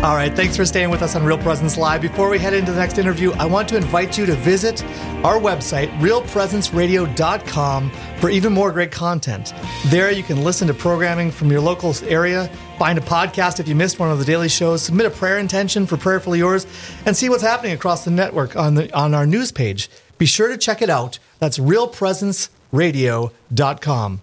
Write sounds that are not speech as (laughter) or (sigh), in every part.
All right, thanks for staying with us on Real Presence Live. Before we head into the next interview, I want to invite you to visit our website, realpresenceradio.com, for even more great content. There, you can listen to programming from your local area, find a podcast if you missed one of the daily shows, submit a prayer intention for Prayerfully Yours, and see what's happening across the network on, the, on our news page. Be sure to check it out. That's realpresenceradio.com.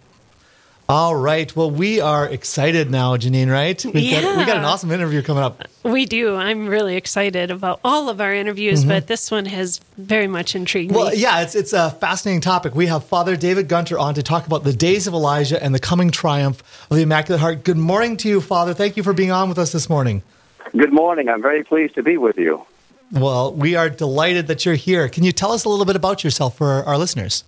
All right. Well, we are excited now, Janine, right? We've yeah. got, we got an awesome interview coming up. We do. I'm really excited about all of our interviews, mm-hmm. but this one has very much intrigued well, me. Well, yeah, it's, it's a fascinating topic. We have Father David Gunter on to talk about the days of Elijah and the coming triumph of the Immaculate Heart. Good morning to you, Father. Thank you for being on with us this morning. Good morning. I'm very pleased to be with you. Well, we are delighted that you're here. Can you tell us a little bit about yourself for our listeners?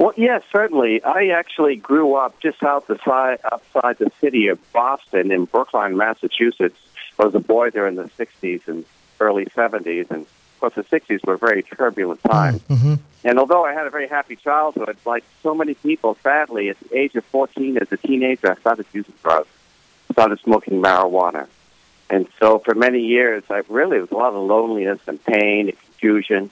Well, yes, certainly. I actually grew up just outside outside the city of Boston in Brookline, Massachusetts. I was a boy there in the '60s and early '70s, and of course, the '60s were a very turbulent time. Mm-hmm. And although I had a very happy childhood, like so many people, sadly, at the age of 14, as a teenager, I started using drugs, started smoking marijuana, and so for many years, I really was a lot of loneliness and pain and confusion.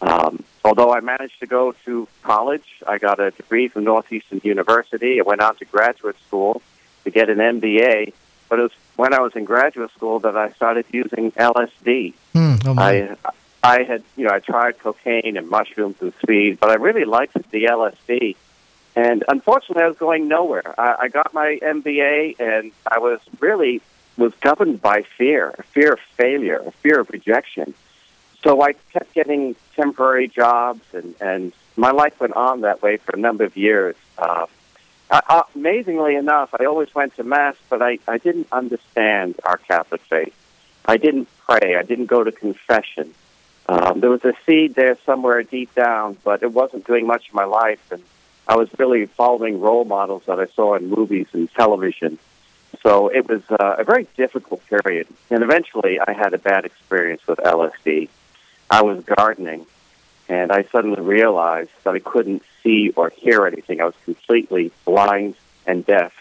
Um, although I managed to go to college, I got a degree from Northeastern University. I went on to graduate school to get an MBA. But it was when I was in graduate school that I started using LSD. Mm, oh I I had you know I tried cocaine and mushrooms and speed, but I really liked the LSD. And unfortunately, I was going nowhere. I, I got my MBA, and I was really was governed by fear, a fear of failure, a fear of rejection. So I kept getting temporary jobs, and, and my life went on that way for a number of years. Uh, I, amazingly enough, I always went to Mass, but I, I didn't understand our Catholic faith. I didn't pray. I didn't go to confession. Um, there was a seed there somewhere deep down, but it wasn't doing much in my life. And I was really following role models that I saw in movies and television. So it was uh, a very difficult period. And eventually I had a bad experience with LSD. I was gardening, and I suddenly realized that I couldn't see or hear anything. I was completely blind and deaf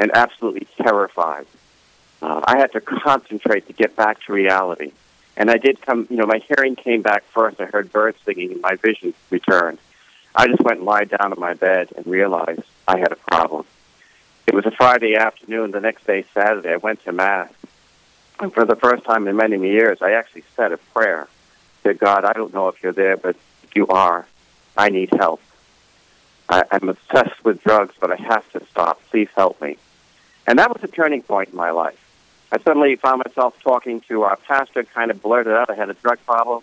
and absolutely terrified. Uh, I had to concentrate to get back to reality. And I did come, you know, my hearing came back first. I heard birds singing, and my vision returned. I just went and lied down on my bed and realized I had a problem. It was a Friday afternoon. The next day, Saturday, I went to Mass. And for the first time in many, many years, I actually said a prayer said, God, I don't know if you're there, but if you are, I need help. I, I'm obsessed with drugs, but I have to stop. Please help me. And that was a turning point in my life. I suddenly found myself talking to our pastor, kind of blurted out I had a drug problem,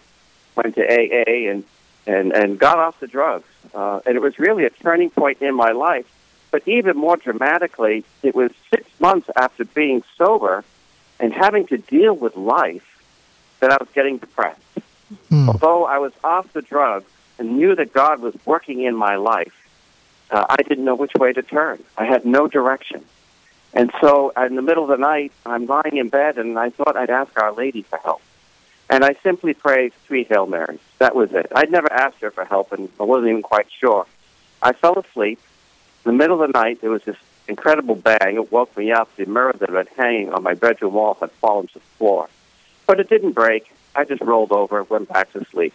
went to AA, and, and, and got off the drugs. Uh, and it was really a turning point in my life. But even more dramatically, it was six months after being sober and having to deal with life that I was getting depressed. Hmm. Although I was off the drugs and knew that God was working in my life, uh, I didn't know which way to turn. I had no direction. And so in the middle of the night, I'm lying in bed and I thought I'd ask Our Lady for help. And I simply prayed three Hail Marys. That was it. I'd never asked her for help and I wasn't even quite sure. I fell asleep. In the middle of the night, there was this incredible bang. It woke me up. The mirror that had been hanging on my bedroom wall had fallen to the floor. But it didn't break. I just rolled over, and went back to sleep.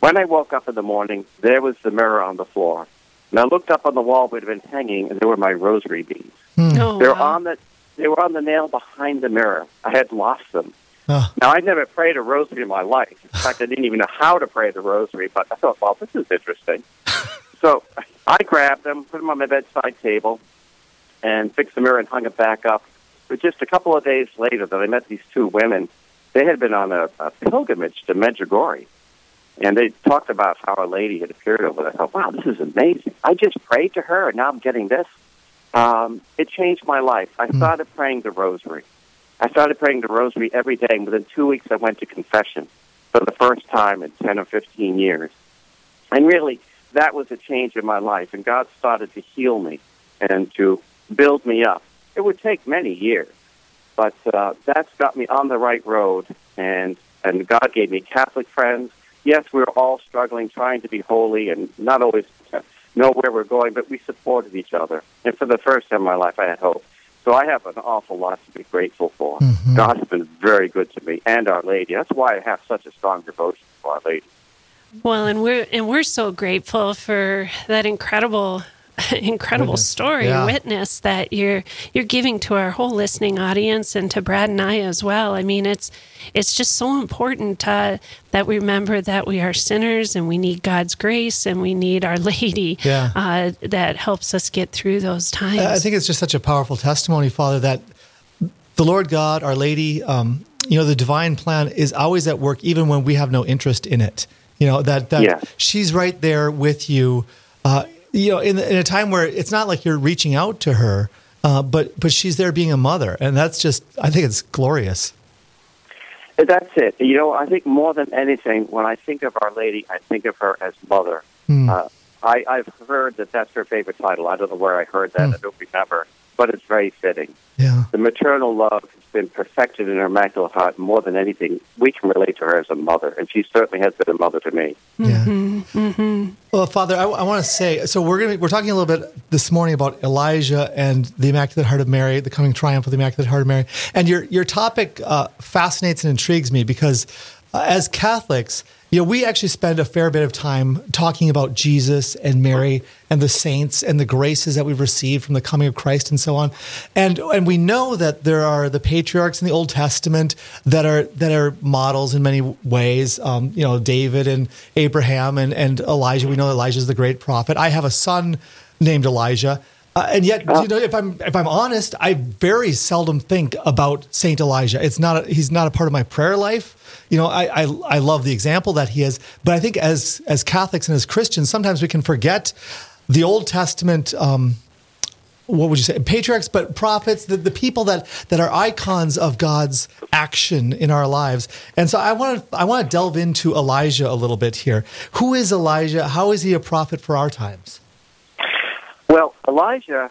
When I woke up in the morning, there was the mirror on the floor. And I looked up on the wall where it had been hanging, and there were my rosary beads. Hmm. Oh, they were wow. on the they were on the nail behind the mirror. I had lost them. Oh. Now I'd never prayed a rosary in my life. In fact, I didn't even know how to pray the rosary. But I thought, well, this is interesting. (laughs) so I grabbed them, put them on my bedside table, and fixed the mirror and hung it back up. But just a couple of days later, that I met these two women they had been on a, a pilgrimage to Medjugorje, and they talked about how Our Lady had appeared over there. I thought, wow, this is amazing. I just prayed to her, and now I'm getting this. Um, it changed my life. I mm. started praying the rosary. I started praying the rosary every day, and within two weeks, I went to confession for the first time in 10 or 15 years. And really, that was a change in my life, and God started to heal me and to build me up. It would take many years. But uh, that's got me on the right road, and and God gave me Catholic friends. Yes, we were all struggling, trying to be holy, and not always know where we're going, but we supported each other. And for the first time in my life, I had hope. So I have an awful lot to be grateful for. Mhm. God has been very good to me and Our Lady. That's why I have such a strong devotion for Our Lady. Well, and we're and we're so grateful for that incredible (laughs) incredible Witness. story Yeah. witness that you're you're giving to our whole listening audience and to Brad and I as well. I mean, it's it's just so important uh, that we remember that we are sinners and we need God's grace and we need Our Lady Yeah. uh, that helps us get through those times. I think it's just such a powerful testimony, Father, that the Lord God, Our Lady, um, you know, the divine plan is always at work, even when we have no interest in it. You know that that Yes. she's right there with you. Uh, you know, in, in a time where it's not like you're reaching out to her, uh, but but she's there being a mother, and that's just I think it's glorious. That's it. You know, I think more than anything, when I think of Our Lady, I think of her as Mother. Hmm. Uh, I, I've heard that that's her favorite title. I don't know where I heard that. Hmm. I don't remember. But it's very fitting. Yeah. The maternal love has been perfected in her Immaculate Heart more than anything. We can relate to her as a mother, and she certainly has been a mother to me. Yeah. Well, Father, I, I want to say so. We're gonna we're talking a little bit this morning about Elijah and the Immaculate Heart of Mary, the coming triumph of the Immaculate Heart of Mary, and your your topic uh, fascinates and intrigues me because uh, as Catholics, know, we actually spend a fair bit of time talking about Jesus and Mary and the saints and the graces that we've received from the coming of Christ and so on, and and we know that there are the patriarchs in the Old Testament that are that are models in many ways. Um, you know, David and Abraham and and Elijah. We know Elijah is the great prophet. I have a son named Elijah. Uh, and yet, you know, if I'm if I'm honest, I very seldom think about Saint Elijah. It's not a, he's not a part of my prayer life. You know, I, I I love the example that he is, but I think as as Catholics and as Christians, sometimes we can forget the Old Testament. Um, what would you say patriarchs but prophets the, the people that that are icons of god's action in our lives and so i want to i want to delve into elijah a little bit here who is elijah how is he a prophet for our times Well, Elijah,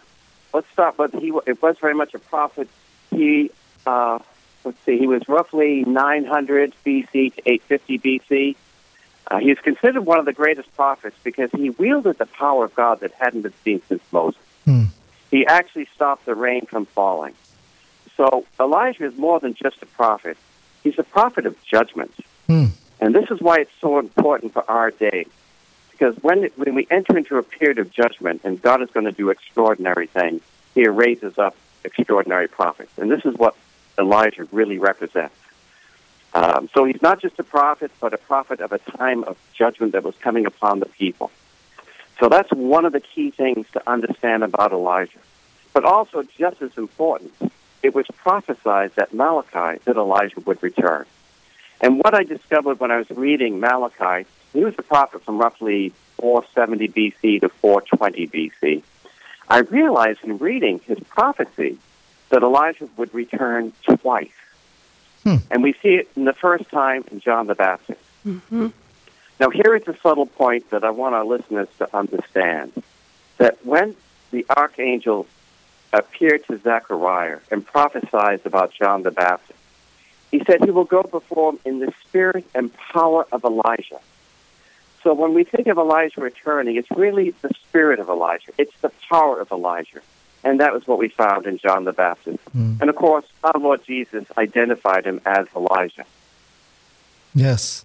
let's start with he. It was very much a prophet. He, uh, let's see, he was roughly 900 BC to 850 BC. Uh, he is considered one of the greatest prophets because he wielded the power of God that hadn't been seen since Moses. Hmm. He actually stopped the rain from falling. So Elijah is more than just a prophet. He's a prophet of judgment. Hmm. And this is why it's so important for our day. Because when, when we enter into a period of judgment and God is going to do extraordinary things, he raises up extraordinary prophets. And this is what Elijah really represents. Um, so he's not just a prophet, but a prophet of a time of judgment that was coming upon the people. So that's one of the key things to understand about Elijah. But also, just as important, it was prophesied that Malachi, that Elijah would return. And what I discovered when I was reading Malachi, he was a prophet from roughly 470 BC to 420 BC. I realized in reading his prophecy that Elijah would return twice. Hmm. And we see it in the first time in John the Baptist. Now, here is a subtle point that I want our listeners to understand that when the archangel appeared to Zechariah and prophesied about John the Baptist, he said he will go before him in the spirit and power of Elijah. So when we think of Elijah returning, it's really the spirit of Elijah. It's the power of Elijah. And that was what we found in John the Baptist. Mm. And of course, our Lord Jesus identified him as Elijah. yes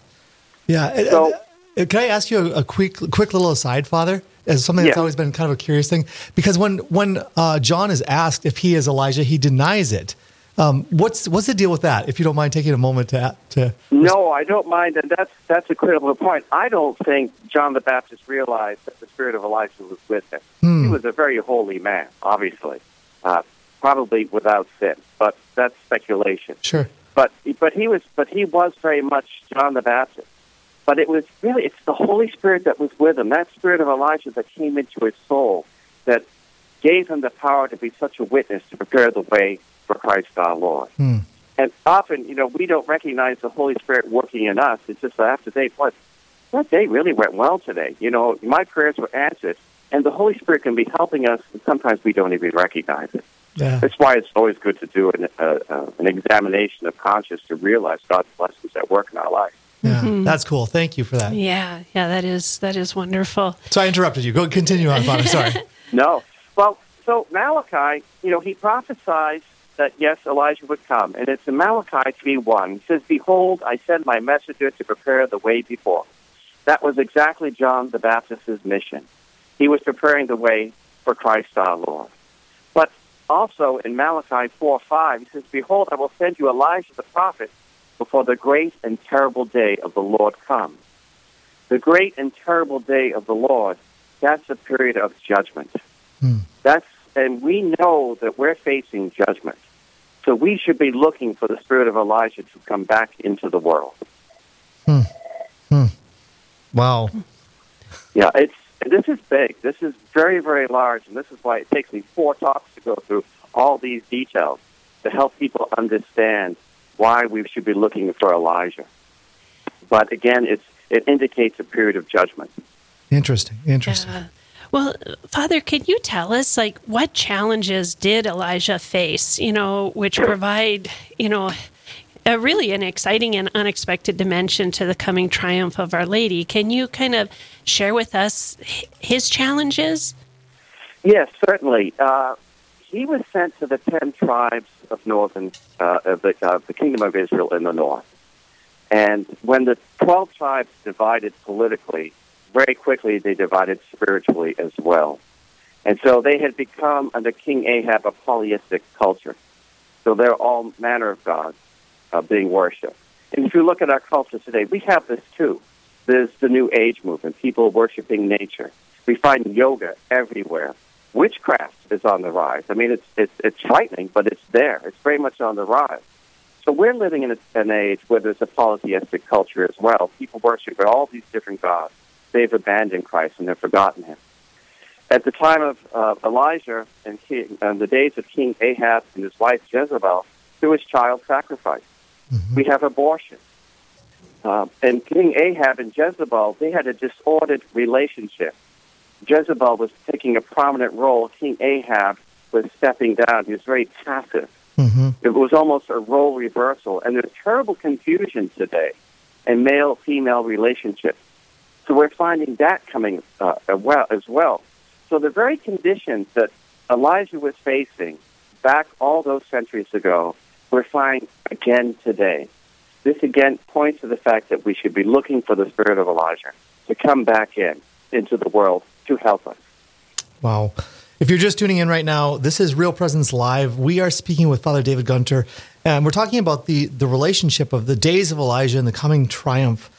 yeah So- and- can i ask you a, a quick quick little aside father as something that's Yeah. always been kind of a curious thing because when when uh, john is asked if he is elijah he denies it um, what's what's the deal with that if you don't mind taking a moment to to No, I don't mind, and that's that's a critical point. I don't think John the Baptist realized that the spirit of Elijah was with him. Hmm. He was a very holy man, obviously, uh, probably without sin, but that's speculation. sure But but he was but he was very much John the Baptist. But it was really it's the Holy Spirit that was with him. That spirit of Elijah that came into his soul that gave him the power to be such a witness to prepare the way for Christ our Lord. Hmm. And often, you know, we don't recognize the Holy Spirit working in us. It's just after day, what that day really went well today. You know, my prayers were answered, and the Holy Spirit can be helping us, and sometimes we don't even recognize it. Yeah. That's why it's always good to do an, uh, uh, an examination of conscience to realize God's blessings at work in our life. Yeah, that's cool. Thank you for that. Yeah, yeah, that is that is wonderful. So I interrupted you. Go continue on, Father. Sorry. (laughs) No. Well, so Malachi, you know, he prophesies that yes, Elijah would come, and it's in Malachi three one. It says, "Behold, I send my messenger to prepare the way before." That was exactly John the Baptist's mission. He was preparing the way for Christ our Lord. But also in Malachi four five, he says, "Behold, I will send you Elijah the prophet before the great and terrible day of the Lord comes." The great and terrible day of the Lord. That's a period of judgment. Hmm. That's and we know that we're facing judgment. So we should be looking for the spirit of Elijah to come back into the world. Wow. Yeah, it's this is big. This is very, very large, and this is why it takes me four talks to go through all these details to help people understand why we should be looking for Elijah. But again, it's it indicates a period of judgment. Interesting. Interesting. Uh, well, Father, could you tell us, like, what challenges did Elijah face? You know, which provide, you know, a really an exciting and unexpected dimension to the coming triumph of Our Lady. Can you kind of share with us his challenges? Yes, certainly. Uh, he was sent to the ten tribes of northern uh, of the, uh, the kingdom of Israel in the north, and when the twelve tribes divided politically, very quickly they divided spiritually as well, and so they had become under King Ahab a polytheistic culture. So they're all manner of gods uh, being worshipped. And if you look at our culture today, we have this too. There's the New Age movement, people worshiping nature. We find yoga everywhere. Witchcraft is on the rise. I mean, it's it's it's frightening, but it's there. It's very much on the rise. So we're living in a, an age where there's a polytheistic culture as well. People worship all these different gods. They've abandoned Christ and they've forgotten Him. At the time of uh, Elijah and, King, and the days of King Ahab and his wife Jezebel, there was child sacrifice. We have abortion. Uh, and King Ahab and Jezebel, they had a disordered relationship. Jezebel was taking a prominent role. King Ahab was stepping down. He was very passive. hmm It was almost a role reversal. And there's terrible confusion today in male female relationships. So we're finding that coming uh, well- as well. So the very conditions that Elijah was facing back all those centuries ago, we're finding again today. This again points to the fact that we should be looking for the spirit of Elijah to come back in into the world to help us. Wow. If you're just tuning in right now, this is Real Presence Live. We are speaking with Father David Gunter, and we're talking about the, the relationship of the days of Elijah and the coming triumph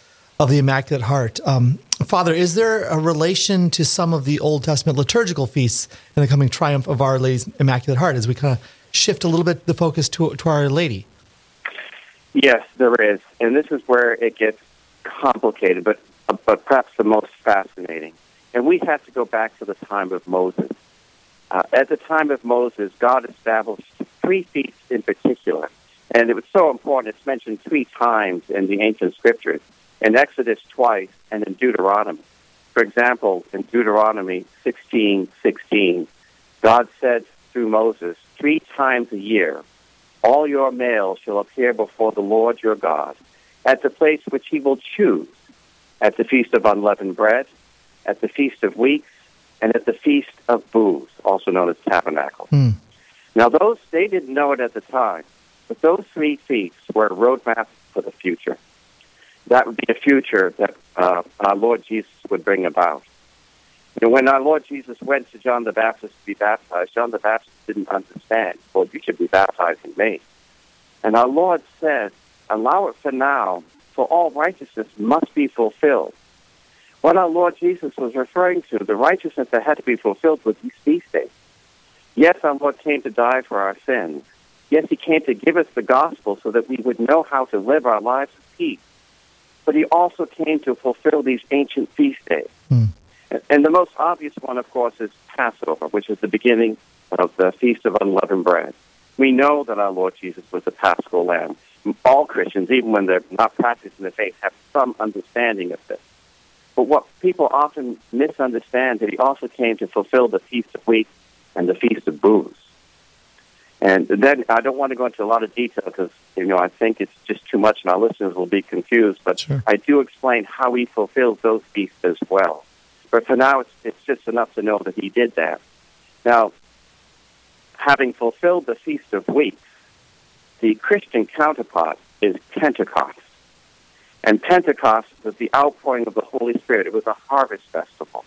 of the Immaculate Heart. Um, Father, is there a relation to some of the Old Testament liturgical feasts and the coming triumph of Our Lady's Immaculate Heart as we kind of shift a little bit the focus to, to Our Lady? Yes, there is, and this is where it gets complicated, but but perhaps the most fascinating. And we have to go back to the time of Moses. Uh, at the time of Moses, God established three feasts in particular, and it was so important. It's mentioned three times in the ancient scriptures, in Exodus twice, and in Deuteronomy. For example, in Deuteronomy sixteen sixteen, God said through Moses, three times a year, all your males shall appear before the Lord your God at the place which he will choose, at the feast of unleavened bread, at the feast of weeks, and at the feast of booths, also known as tabernacles. Hmm. Now, those they didn't know it at the time, but those three feasts were a roadmap for the future. That would be a future that uh, our Lord Jesus would bring about. Know, when our Lord Jesus went to John the Baptist to be baptized, John the Baptist didn't understand. Well, you should be baptizing me. And our Lord said, allow it for now, for all righteousness must be fulfilled. What our Lord Jesus was referring to, the righteousness that had to be fulfilled was these feast days. Yes, our Lord came to die for our sins. Yes, he came to give us the gospel so that we would know how to live our lives of peace. But he also came to fulfill these ancient feast days. Hmm. And the most obvious one, of course, is Passover, which is the beginning of the Feast of Unleavened Bread. We know that our Lord Jesus was the Paschal Lamb. All Christians, even when they're not practicing the faith, have some understanding of this. But what people often misunderstand that he also came to fulfill the Feast of Weeks and the Feast of Booths. And then I don't want to go into a lot of detail because you know I think it's just too much, and our listeners will be confused. But Sure. I do explain how he fulfills those feasts as well. But for now, it's, it's just enough to know that he did that. Now, having fulfilled the Feast of Weeks, the Christian counterpart is Pentecost. And Pentecost was the outpouring of the Holy Spirit. It was a harvest festival.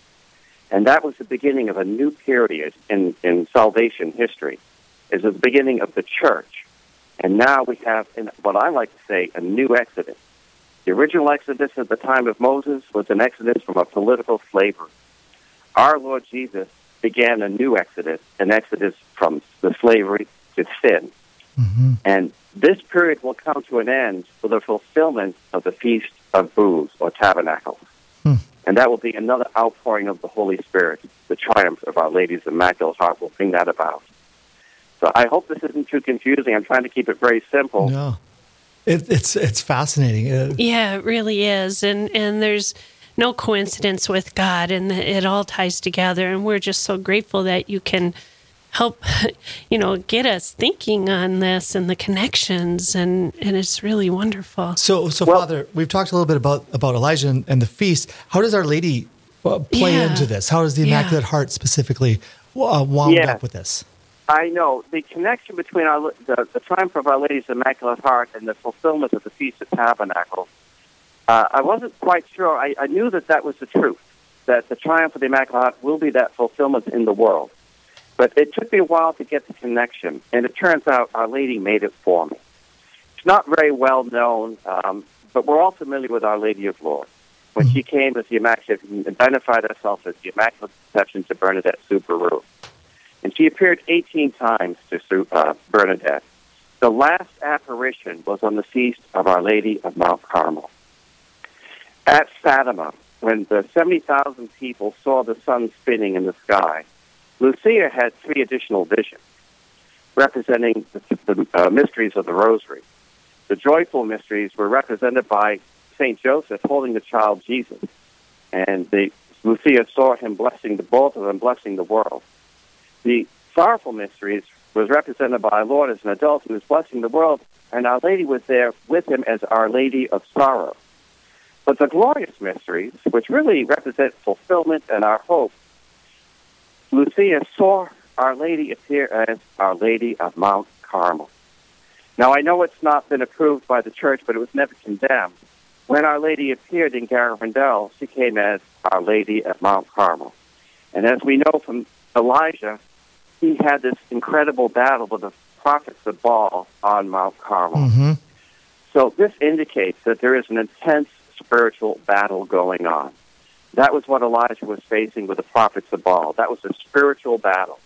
And that was the beginning of a new period in, in salvation history. It was the beginning of the church. And now we have, in what I like to say, a new exodus. The original exodus at the time of Moses was an exodus from a political slavery. Our Lord Jesus began a new exodus, an exodus from the slavery to sin. Mm-hmm. And this period will come to an end with the fulfillment of the Feast of Booths or Tabernacles. Hmm. And that will be another outpouring of the Holy Spirit. The triumph of Our Lady's Immaculate Heart will bring that about. So I hope this isn't too confusing. I'm trying to keep it very simple. No, it, it's it's fascinating. Uh, Yeah, it really is. And and there's no coincidence with God and it all ties together and we're just so grateful that you can help (laughs) you know get us thinking on this and the connections and and it's really wonderful. So, so Well- Father, we've talked a little bit about about Elijah and, and the feast. How does Our Lady uh, play Yeah. into this? How does the Yeah. Immaculate Heart specifically uh, wound Yeah. up with this? I know the connection between our, the, the triumph of Our Lady's Immaculate Heart and the fulfillment of the Feast of Tabernacles. Uh, I wasn't quite sure. I, I knew that that was the truth, that the triumph of the Immaculate Heart will be that fulfillment in the world. But it took me a while to get the connection, and it turns out Our Lady made it for me. It's not very well known, um, but we're all familiar with Our Lady of Lourdes. When she came as the Immaculate, identified herself as the Immaculate Conception to Bernadette Soubirous and she appeared 18 times to uh, Bernadette. The last apparition was on the feast of Our Lady of Mount Carmel. At Fatima, when the 70,000 people saw the sun spinning in the sky, Lucia had three additional visions representing the, the uh, mysteries of the Rosary. The joyful mysteries were represented by Saint Joseph holding the child Jesus, and the, Lucia saw him blessing the both of them, blessing the world. The sorrowful mysteries was represented by our Lord as an adult who was blessing the world, and Our Lady was there with him as Our Lady of Sorrow. But the glorious mysteries, which really represent fulfillment and our hope, Lucia saw Our Lady appear as Our Lady of Mount Carmel. Now, I know it's not been approved by the church, but it was never condemned. When Our Lady appeared in Garabandal, she came as Our Lady of Mount Carmel. And as we know from Elijah, he had this incredible battle with the prophets of Baal on Mount Carmel. Mm-hmm. So this indicates that there is an intense spiritual battle going on. That was what Elijah was facing with the prophets of Baal. That was a spiritual battle,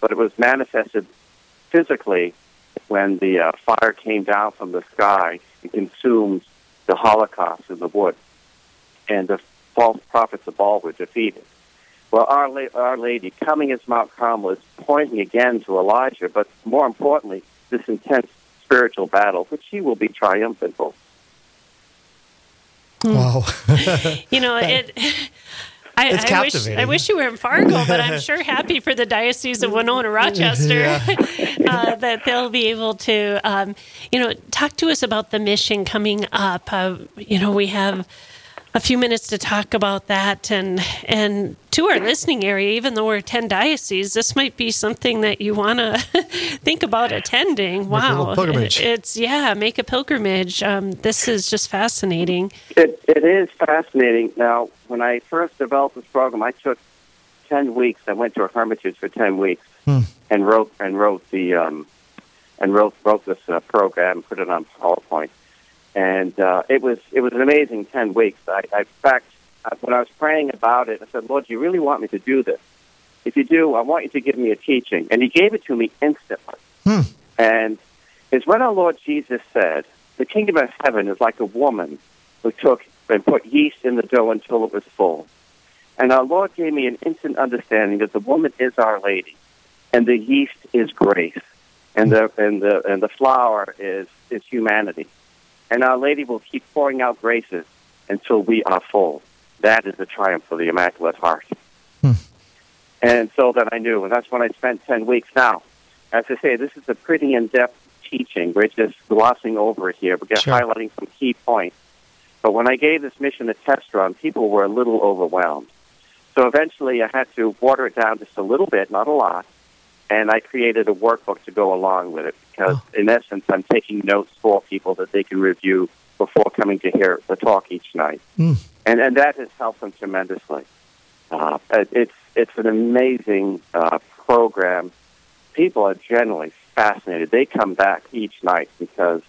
but it was manifested physically when the uh, fire came down from the sky and consumed the Holocaust in the wood, and the false prophets of Baal were defeated. Well, Our, La- Our Lady, coming as Mount Carmel, is pointing again to Elijah, but more importantly, this intense spiritual battle, which she will be triumphant over. Wow. (laughs) You know, it. (laughs) I, It's I wish captivating. I wish you were in Fargo, but I'm (laughs) sure happy for the Diocese of Winona Rochester uh, that they'll be able to, um, you know, talk to us about the mission coming up. Uh, you know, we have a few minutes to talk about that, and and to our listening area, even though we're ten dioceses, this might be something that you want to (laughs) think about attending. wow, little pilgrimage. it's yeah, make a pilgrimage. Um, this is just fascinating. It, it is fascinating. Now, when I first developed this program, I took ten weeks. I went to a hermitage for ten weeks and wrote and wrote the um, and wrote wrote this uh, program, put it on PowerPoint, and uh, it was it was an amazing ten weeks. I, I in fact, uh, when I was praying about it, I said, Lord, do you really want me to do this? If you do, I want you to give me a teaching, and He gave it to me instantly. And it's when our Lord Jesus said, "The kingdom of heaven is like a woman who took and put yeast in the dough until it was full." And our Lord gave me an instant understanding that the woman is Our Lady, and the yeast is grace, and the and the and the flour is is humanity, and Our Lady will keep pouring out graces until we are full. That is the triumph of the Immaculate Heart. Hmm. And so then I knew, and that's when I spent ten weeks now. as I say, this is a pretty in-depth teaching. We're just glossing over it here. We're Sure. highlighting some key points. But when I gave this mission a test run, people were a little overwhelmed. So eventually I had to water it down just a little bit, not a lot, and I created a workbook to go along with it because, in essence, I'm taking notes for people that they can review before coming to hear the talk each night. Mm. And, and that has helped them tremendously. Uh, it's, it's an amazing uh, program. People are generally fascinated. They come back each night because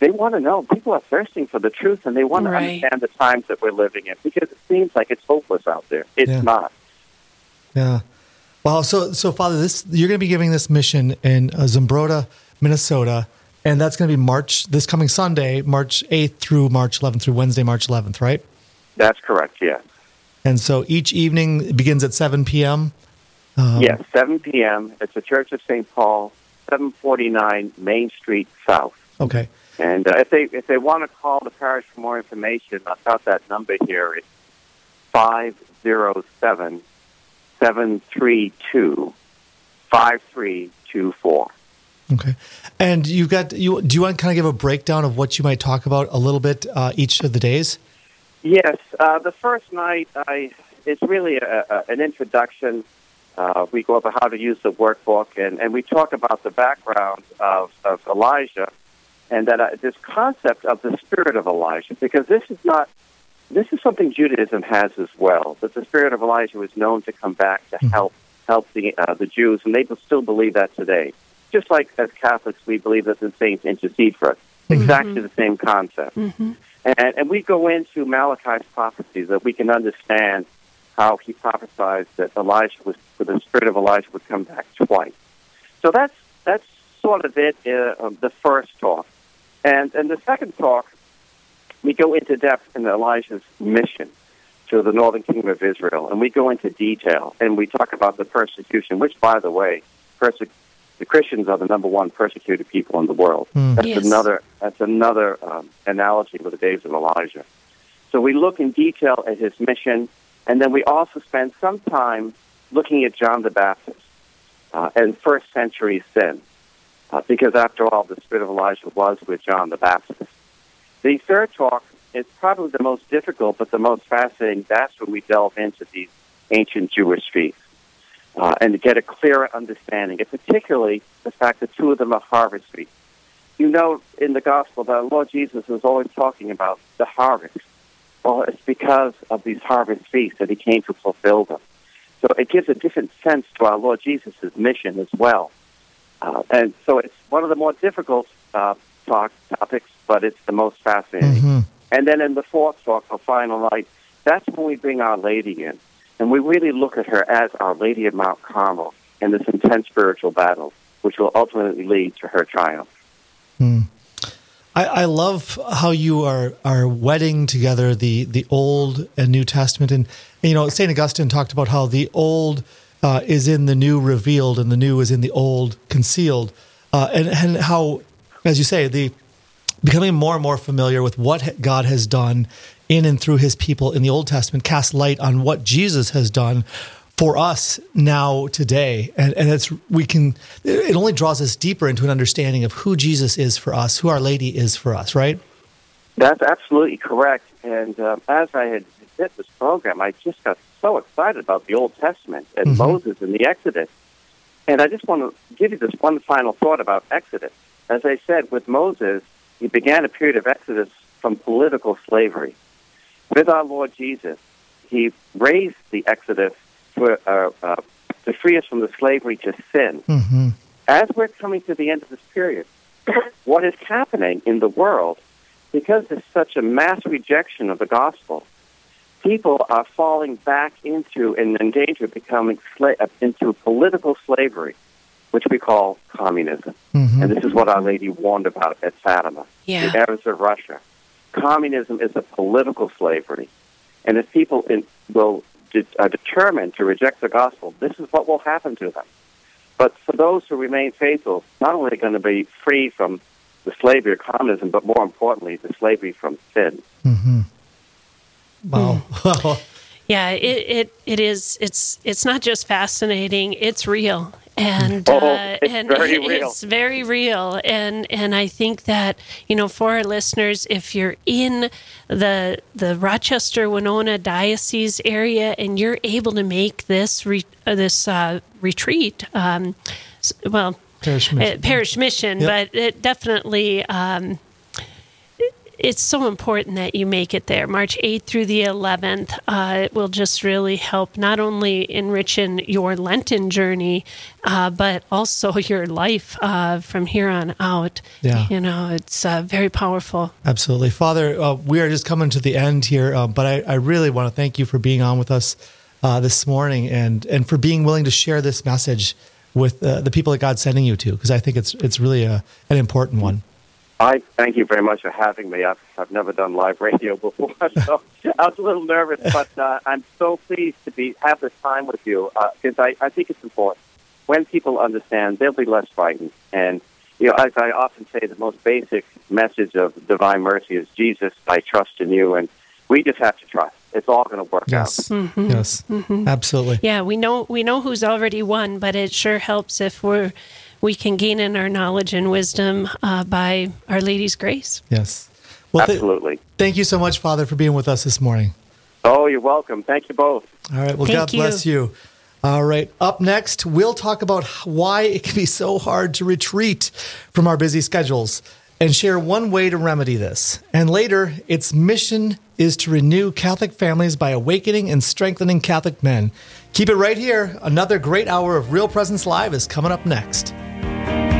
they want to know. People are thirsting for the truth, and they want to understand the times that we're living in because it seems like it's hopeless out there. It's Yeah. not. Yeah. Wow. So, so Father, this you're going to be giving this mission in uh, Zumbrota, Minnesota, and that's going to be March this coming Sunday, March 8th through March 11th through Wednesday, March 11th, right? That's correct. Yes. And so each evening begins at 7 p.m. Um, yes. 7 p.m. It's the Church of St. Paul, 749 Main Street South. Okay. And uh, if they if they want to call the parish for more information, I've got that number here. It's five zero seven seven three two five three two four. Okay. And you've got you. Do you want to kind of give a breakdown of what you might talk about a little bit uh, each of the days? Yes, uh, the first night I it's really a, a, an introduction. Uh, we go over how to use the workbook, and, and we talk about the background of, of Elijah, and that uh, this concept of the spirit of Elijah, because this is not this is something Judaism has as well. That the spirit of Elijah was known to come back to help help the uh, the Jews, and they still believe that today. Just like as Catholics, we believe that the saints intercede for us. Exactly the same concept. And, and we go into Malachi's prophecies that we can understand how he prophesied that Elijah was, that the spirit of Elijah would come back twice. So that's that's sort of it. Uh, the first talk, and and the second talk, we go into depth in Elijah's mission to the northern kingdom of Israel, and we go into detail, and we talk about the persecution, which, by the way, perse- the Christians are the number one persecuted people in the world. That's Yes. another that's another um, analogy with the days of Elijah. So we look in detail at his mission, and then we also spend some time looking at John the Baptist uh, and first century sin, uh, because after all, the spirit of Elijah was with John the Baptist. The third talk is probably the most difficult, but the most fascinating. That's when we delve into these ancient Jewish feasts uh, and to get a clearer understanding, and particularly the fact that two of them are harvest feasts. You know, in the gospel, the Lord Jesus was always talking about the harvest. Well, it's because of these harvest feasts that he came to fulfill them. So it gives a different sense to our Lord Jesus' mission as well. Uh, and so it's one of the more difficult uh, talk topics, but it's the most fascinating. Mhm. And then in the fourth talk, the final night, that's when we bring Our Lady in. And we really look at her as Our Lady of Mount Carmel in this intense spiritual battle, which will ultimately lead to her triumph. I, I love how you are are wedding together the the Old and New Testament, and, and, you know Saint Augustine talked about how the Old uh, is in the New revealed, and the New is in the Old concealed, uh, and and how, as you say, the becoming more and more familiar with what God has done in and through His people in the Old Testament casts light on what Jesus has done for us now today and, and it's we can it only draws us deeper into an understanding of who jesus is for us who our lady is for us right That's absolutely correct. And um, as I had did this program, I just got so excited about the Old Testament and Mhm. Moses and the Exodus. And I just want to give you this one final thought about Exodus. As I said, with Moses, he began a period of Exodus from political slavery. With our Lord Jesus, he raised the Exodus for, uh, uh, to free us from the slavery to sin. mm-hmm. As we're coming to the end of this period, what is happening in the world, because there's such a mass rejection of the gospel, people are falling back into and in danger of becoming sla- uh, into political slavery, which we call communism. Mhm. And this is what Our Lady warned about at Fatima, Yeah. the errors of Russia. Communism is a political slavery. And if people in, will de- are determined to reject the gospel, this is what will happen to them. But for those who remain faithful, not only are they going to be free from the slavery of communism, but more importantly, the slavery from sin. Mm-hmm. wow (laughs) Yeah, it, it, it is. It's it's not just fascinating. It's real, and Oh, uh, it's and very real. it's very real. And and I think that you know for our listeners, if you're in the the Rochester Winona diocese area and you're able to make this re, uh, this uh, retreat, um, well. Parish mission. uh, parish mission, Yep. but it definitely um, it's so important that you make it there. March 8th through the 11th. Uh, it will just really help not only enrich in your Lenten journey, uh, but also (laughs) your life uh, from here on out. Yeah. You know, it's uh, very powerful. Absolutely. Father, uh, we are just coming to the end here, uh, but I, I really want to thank you for being on with us uh, this morning and, and for being willing to share this message with uh, the people that God's sending you to, because I think it's, it's really a, an important one. I thank you very much for having me. I've, I've never done live radio (laughs) before, so I was a little nervous, but uh, I'm so pleased to be have this time with you uh, because I, I think it's important. When people understand, they'll be less frightened. And you know, as I often say, the most basic message of divine mercy is Jesus. I trust in you, and we just have to trust. It's all going to work Yes. out. Mm-hmm. Yes. Mm-hmm. Absolutely. Yeah, we know we know who's already won, but it sure helps if we're we can gain in our knowledge and wisdom uh, by Our Lady's grace. Yes. Well, th- Absolutely. thank you so much, Father, for being with us this morning. Oh, you're welcome. Thank you both. All right. Well, Thank God you. bless you. All right. Up next, we'll talk about why it can be so hard to retreat from our busy schedules and share one way to remedy this. And later, its mission is to renew Catholic families by awakening and strengthening Catholic men. Keep it right here. Another great hour of Real Presence Live is coming up next. Bye.